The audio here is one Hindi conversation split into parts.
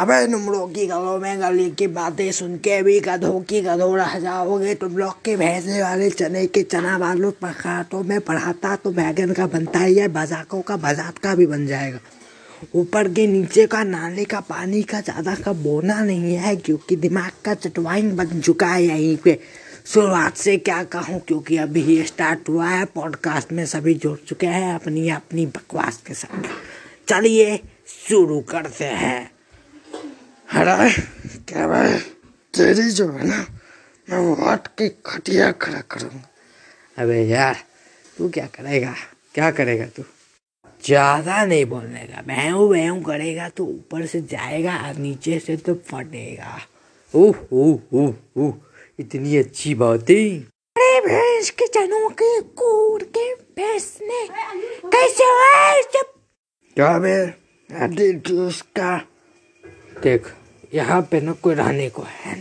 अबे नुमड़ो की गलों में गली की बातें सुन के भी गधों की गधों रह जाओगे तुम लोग के भैंसने वाले चने के चना वालों पका तो मैं पढ़ाता तो बैगन का बनता ही है, बजाकों का, बजात का भी बन जाएगा। ऊपर के नीचे का नाले का पानी का ज़्यादा का बोना नहीं है, क्योंकि दिमाग का चटवाइन बन चुका है यहीं पे। शुरुआत से क्या कहूँ, क्योंकि अभी ये स्टार्ट हुआ है पॉडकास्ट में सभी जुड़ चुके हैं अपनी अपनी बकवास के साथ। चलिए शुरू करते हैं। अरे क्या भाई तेरी जो है ना, मैं वो हट के खटिया खड़ा करूँगा। अबे यार, तू क्या करेगा? क्या करेगा तू? ज़्यादा नहीं बोलने का। भैं भैं करेगा तो ऊपर से जाएगा और नीचे से तो फटेगा। ओह ओह ओह ओह इतनी अच्छी बात। है अरे भैंस के चनों के कूड़ के भैंसने, कैसे हुआ जब क्या बे? देख उसका देख। यहाँ पे ना कोई रहने को है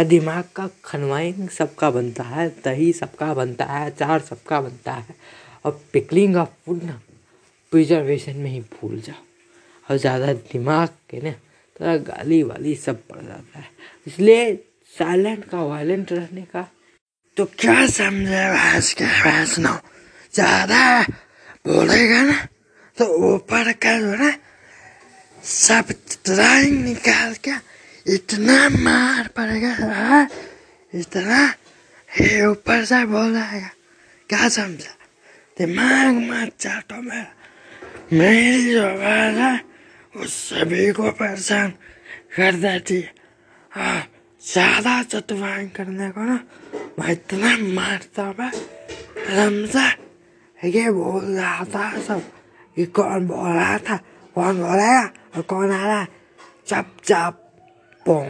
दिमाग का खनवाइन सबका बनता है, दही सबका बनता है, अचार सबका बनता है। और पिकलिंग ऑफ़ फ़ूड ना प्रिजर्वेशन में ही भूल जाओ। और ज़्यादा दिमाग के ना थोड़ा गाली वाली सब पड़ जाता है। इसलिए साइलेंट का वायलेंट रहने का तो क्या समझे भैंस के नो ज़्यादा बोलेगा ना तो ऊपर का जो ना। सब ड्राइंग निकाल के इतना मार पड़ेगा? इतना ऊपर से बोल जाएगा क्या समझा दिमाग मत चाटो मेरा मेरी जो बात है वो सभी को परेशान कर देती है हाँ ज़्यादा चतवान करने को ना, मैं इतना मारता मैं समझा ये बोल रहा था सब ये कौन बोल रहा था? कौन बोलेगा? और कौन आ रहा है? चप चप ป่อง